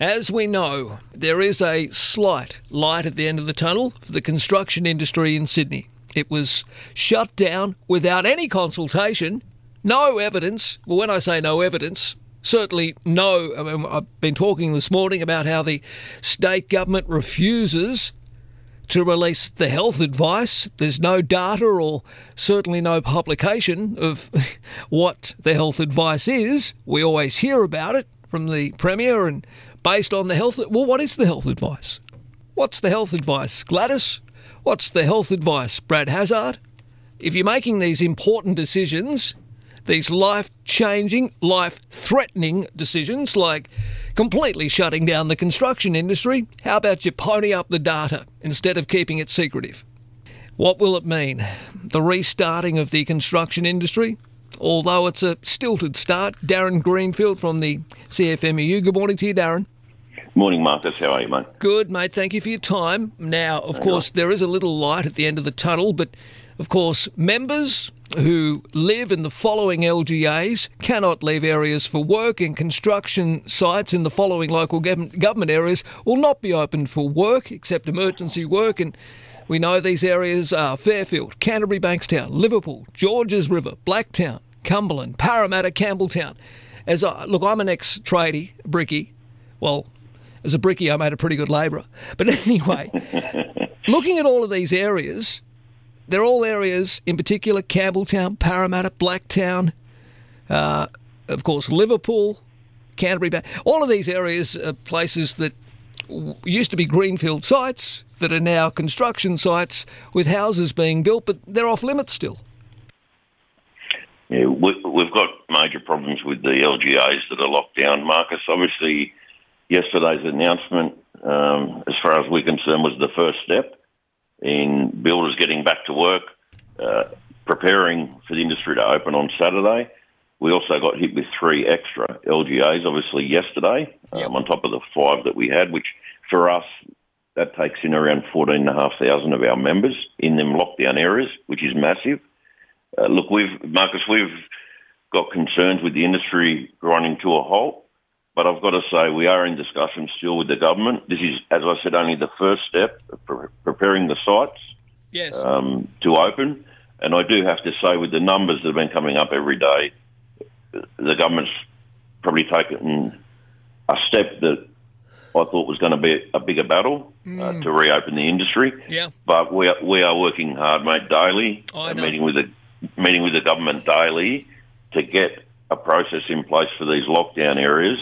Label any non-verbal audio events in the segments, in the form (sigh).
As we know, there is a slight light at the end of the tunnel for the construction industry in Sydney. It was shut down without any consultation, no evidence. Well, when I say no evidence, certainly no. I mean, I've been talking this morning about how the state government refuses to release the health advice. There's no data or certainly no publication of (laughs) what the health advice is. We always hear about it from the Premier and based on the health. Well, what is the health advice? What's the health advice, Gladys? What's the health advice, Brad Hazzard? If you're making these important decisions, these life changing, life threatening decisions like completely shutting down the construction industry, how about you pony up the data instead of keeping it secretive? What will it mean? The restarting of the construction industry? Although it's a stilted start, Darren Greenfield from the CFMEU. Good morning to you, Darren. Morning, Marcus. How are you, mate? Good, mate. Thank you for your time. Now, of course, there is a little light at the end of the tunnel, but of course, members who live in the following LGAs cannot leave areas for work, and construction sites in the following local government areas will not be open for work except emergency work. And we know these areas are Fairfield, Canterbury Bankstown, Liverpool, Georges River, Blacktown, Cumberland, Parramatta, Campbelltown. As I, look, I'm an ex tradie, bricky. Well, as a brickie, I made a pretty good labourer. But (laughs) anyway, (laughs) looking at all of these areas, they're all areas, in particular, Campbelltown, Parramatta, Blacktown, uh, of course, Liverpool, Canterbury. All of these areas are places that used to be greenfield sites that are now construction sites with houses being built, but they're off limits still. Yeah, we've got major problems with the LGAs that are locked down, Marcus. Obviously, yesterday's announcement, um, as far as we're concerned, was the first step in builders getting back to work, uh, preparing for the industry to open on Saturday. We also got hit with three extra LGAs, obviously, yesterday, um, yep. on top of the five that we had, which for us, that takes in around 14,500 of our members in them lockdown areas, which is massive. Uh, look, we've, Marcus, we've got concerns with the industry grinding to a halt. But I've got to say, we are in discussion still with the government. This is, as I said, only the first step of pre- preparing the sites yes. um, to open. And I do have to say, with the numbers that have been coming up every day, the government's probably taken a step that I thought was going to be a bigger battle uh, mm. uh, to reopen the industry. Yeah. But we are, we are working hard, mate, daily, uh, meeting with the meeting with the government daily to get a process in place for these lockdown areas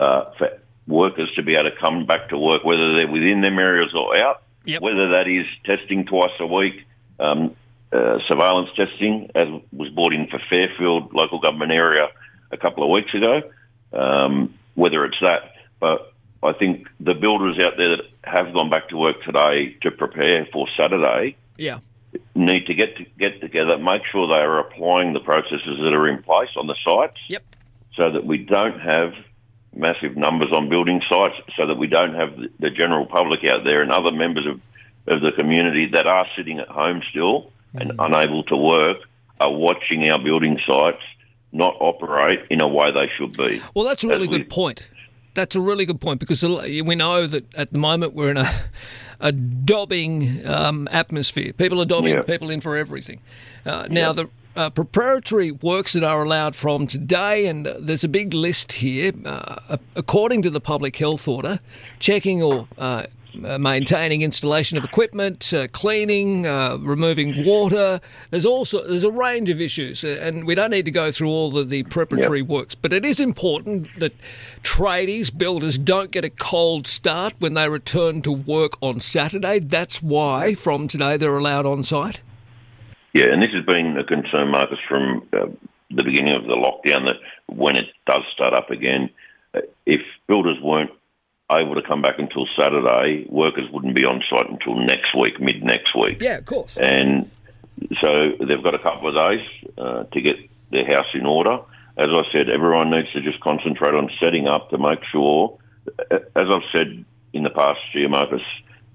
uh, for workers to be able to come back to work, whether they're within their areas or out, yep. whether that is testing twice a week, um, uh, surveillance testing, as was brought in for Fairfield local government area a couple of weeks ago, um, whether it's that. But I think the builders out there that have gone back to work today to prepare for Saturday yeah. need to get to get together, make sure they are applying the processes that are in place on the sites, yep. so that we don't have massive numbers on building sites so that we don't have the general public out there and other members of, of the community that are sitting at home still and mm. unable to work are watching our building sites not operate in a way they should be. Well, that's a really good point. That's a really good point because we know that at the moment we're in a a dobbing um, atmosphere. People are dobbing yeah. people in for everything. Uh, now, yeah. the uh, preparatory works that are allowed from today, and uh, there's a big list here. Uh, according to the public health order, checking or uh, uh, maintaining installation of equipment, uh, cleaning, removing water. There's also there's a range of issues, and we don't need to go through all of the preparatory yep. works. But it is important that tradies, builders, don't get a cold start when they return to work on Saturday. That's why from today they're allowed on site. Yeah, and this has been a concern, Marcus, from uh, the beginning of the lockdown that when it does start up again, uh, if builders weren't able to come back until Saturday, workers wouldn't be on site until next week, mid next week. Yeah, of course. And so they've got a couple of days uh, to get their house in order. As I said, everyone needs to just concentrate on setting up to make sure, uh, as I've said in the past year, Marcus,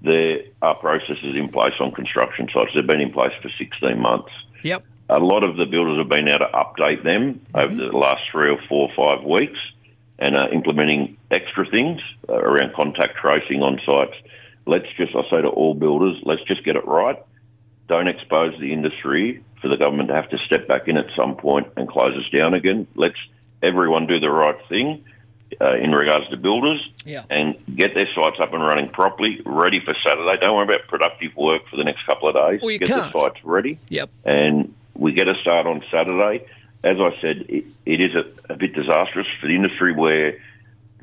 there are processes in place on construction sites. They've been in place for 16 months. Yep. A lot of the builders have been able to update them mm-hmm. over the last three or four or five weeks. and are implementing extra things uh, around contact tracing on sites. Let's just, I say to all builders, let's just get it right. Don't expose the industry for the government to have to step back in at some point and close us down again. Let's everyone do the right thing uh, in regards to builders Yeah. and get their sites up and running properly, ready for Saturday. Don't worry about productive work for the next couple of days. Well, you get can't. the sites ready Yep. and we get a start on Saturday. As I said, it, it is a, a bit disastrous for the industry where,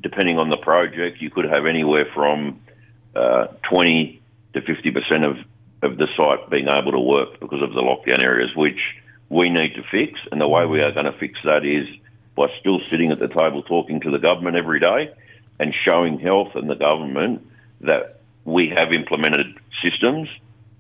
depending on the project, you could have anywhere from uh, 20 to 50% of, of the site being able to work because of the lockdown areas, which we need to fix. And the way we are going to fix that is by still sitting at the table talking to the government every day and showing health and the government that we have implemented systems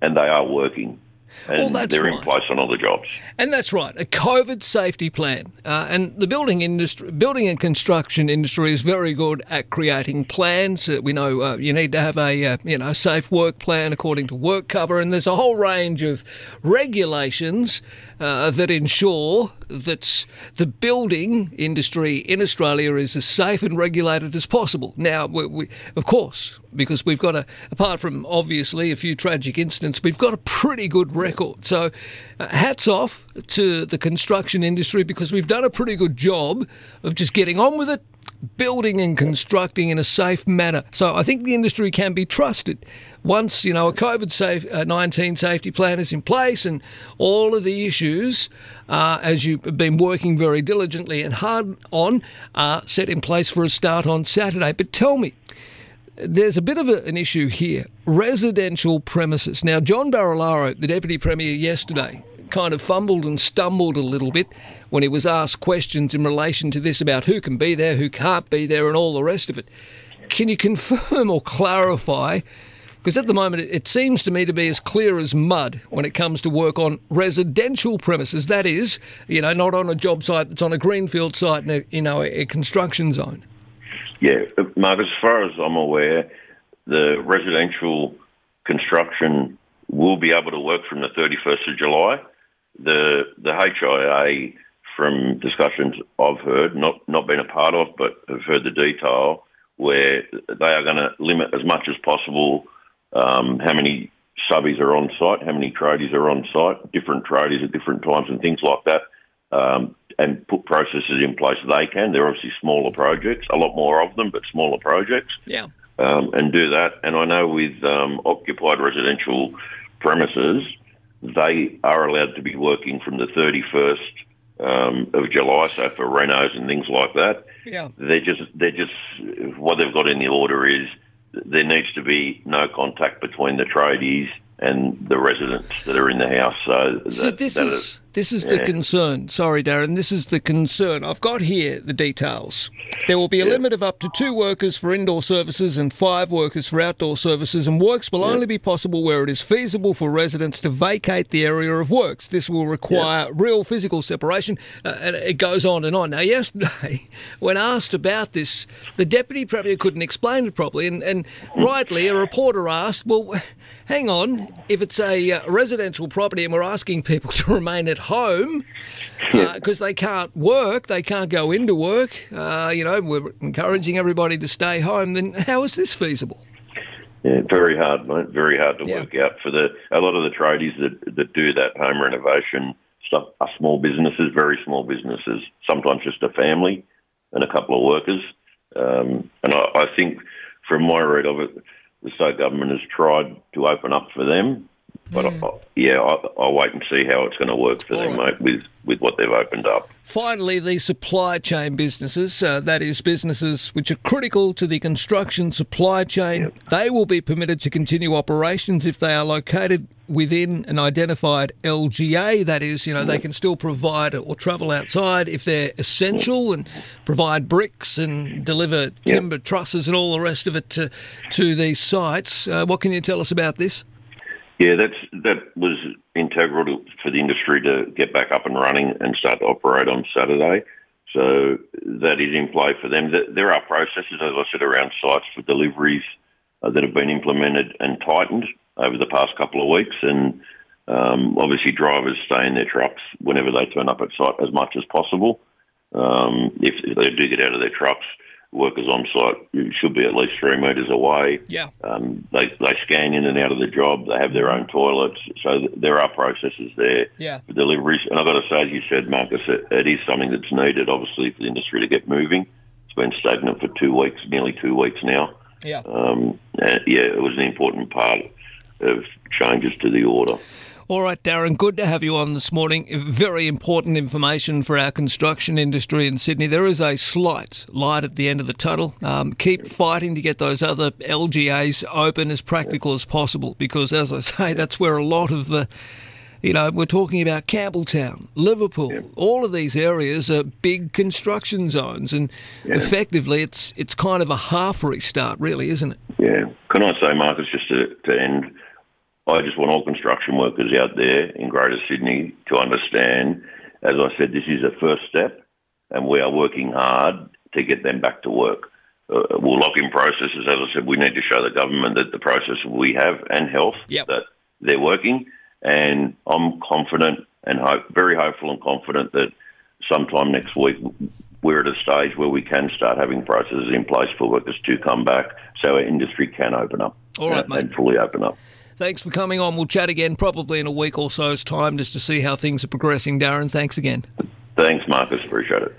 and they are working. And Well, they're in place on other jobs. And that's right, a COVID safety plan. Uh, and the building industry, building and construction industry is very good at creating plans. Uh, we know uh, you need to have a uh, you know safe work plan according to work cover, and there's a whole range of regulations uh, that ensure that the building industry in Australia is as safe and regulated as possible. Now, we, we, of course, because we've got a, apart from obviously a few tragic incidents, we've got a pretty good record. So, uh, hats off to the construction industry because we've done a pretty good job of just getting on with it, building and constructing in a safe manner. So, I think the industry can be trusted. Once you know a COVID safe, uh, 19 safety plan is in place and all of the issues, uh, as you've been working very diligently and hard on, are set in place for a start on Saturday. But tell me, there's a bit of a, an issue here. Residential premises. Now, John Barilaro, the Deputy Premier, yesterday kind of fumbled and stumbled a little bit when he was asked questions in relation to this about who can be there, who can't be there, and all the rest of it. Can you confirm or clarify? Because at the moment, it- seems to me to be as clear as mud when it comes to work on residential premises. That is, you know, not on a job site that's on a greenfield site in a, you know, a construction zone. Yeah, Mark, as far as I'm aware, the residential construction will be able to work from the 31st of July. The the HIA, from discussions I've heard, not not been a part of, but have heard the detail, where they are going to limit as much as possible um, how many subbies are on site, how many tradies are on site, different tradies at different times, and things like that. Um, and put processes in place they can. They're obviously smaller projects, a lot more of them, but smaller projects, Yeah. um, and do that. And I know with um, occupied residential premises, they are allowed to be working from the 31st um, of July, so for renos and things like that. Yeah. They're just, they're just, what they've got in the order is there needs to be no contact between the tradies and the residents that are in the house. So, So that- this that is this is the yeah. concern. Sorry, Darren. This is the concern. I've got here the details. There will be a limit of up to two workers for indoor services and five workers for outdoor services, and works will only be possible where it is feasible for residents to vacate the area of works. This will require real physical separation, uh, and it goes on and on. Now, (laughs) yesterday, when asked about this, the deputy premier couldn't explain it properly, and, and rightly, a reporter asked, "Well, hang on, if it's a uh, residential property and we're asking people (laughs) to remain at home because they can't work, they can't go into work, uh, you know, we're encouraging everybody to stay home, then how is this feasible? Yeah, very hard, mate. Very hard to Yeah. work out for the a lot of the tradies that that do that home renovation stuff are small businesses, very small businesses. Sometimes just a family and a couple of workers. Um, and I, I think, from my read of it, the state government has tried to open up for them. But I, yeah, I, I'll wait and see how it's going to work for All them, right. mate, with with what they've opened up. Finally, the supply chain businesses, uh, that is, businesses which are critical to the construction supply chain, they will be permitted to continue operations if they are located within an identified LGA. That is, you know, they can still provide or travel outside if they're essential and provide bricks and deliver timber trusses and all the rest of it to, to these sites. Uh, what can you tell us about this? Yeah, that's that was integral to, for the industry to get back up and running and start to operate on Saturday. So that is in play for them. There- are processes, as I said, around sites for deliveries uh, that have been implemented and tightened over the past couple of weeks, and um, obviously drivers stay in their trucks whenever they turn up at site as much as possible. Um, if, if they do get out of their trucks, workers on site should be at least three metres away. Yeah. Um, they, they scan in and out of the job. They have their own toilets. So th- there are processes there Yeah. for deliveries. And I've got to say, as you said, Marcus, it, it is something that's needed, obviously, for the industry to get moving. It's been stagnant for two weeks, nearly two weeks now. Yeah. Um, yeah, it was an important part of changes to the order. All right, Darren, good to have you on this morning. Very important information for our construction industry in Sydney. There is a slight light at the end of the tunnel. Um, keep fighting to get those other LGAs open as practical as possible because, as I say, that's where a lot of the you know, we're talking about Campbelltown, Liverpool. All of these areas are big construction zones, and effectively, it's it's kind of a half restart, really, isn't it? Yeah. Can I say, Marcus, just to, to end, I just want all construction workers out there in Greater Sydney to understand, as I said, this is a first step, and we are working hard to get them back to work. Uh, we'll lock in processes. As I said, we need to show the government that the process we have and health Yep. that they're working. And I'm confident and hope, very hopeful and confident that sometime next week we're at a stage where we can start having processes in place for workers to come back so our industry can open up All right, and- mate. and fully open up. Thanks for coming on. We'll chat again probably in a week or so's time just to see how things are progressing, Darren. Thanks again. Thanks, Marcus. Appreciate it.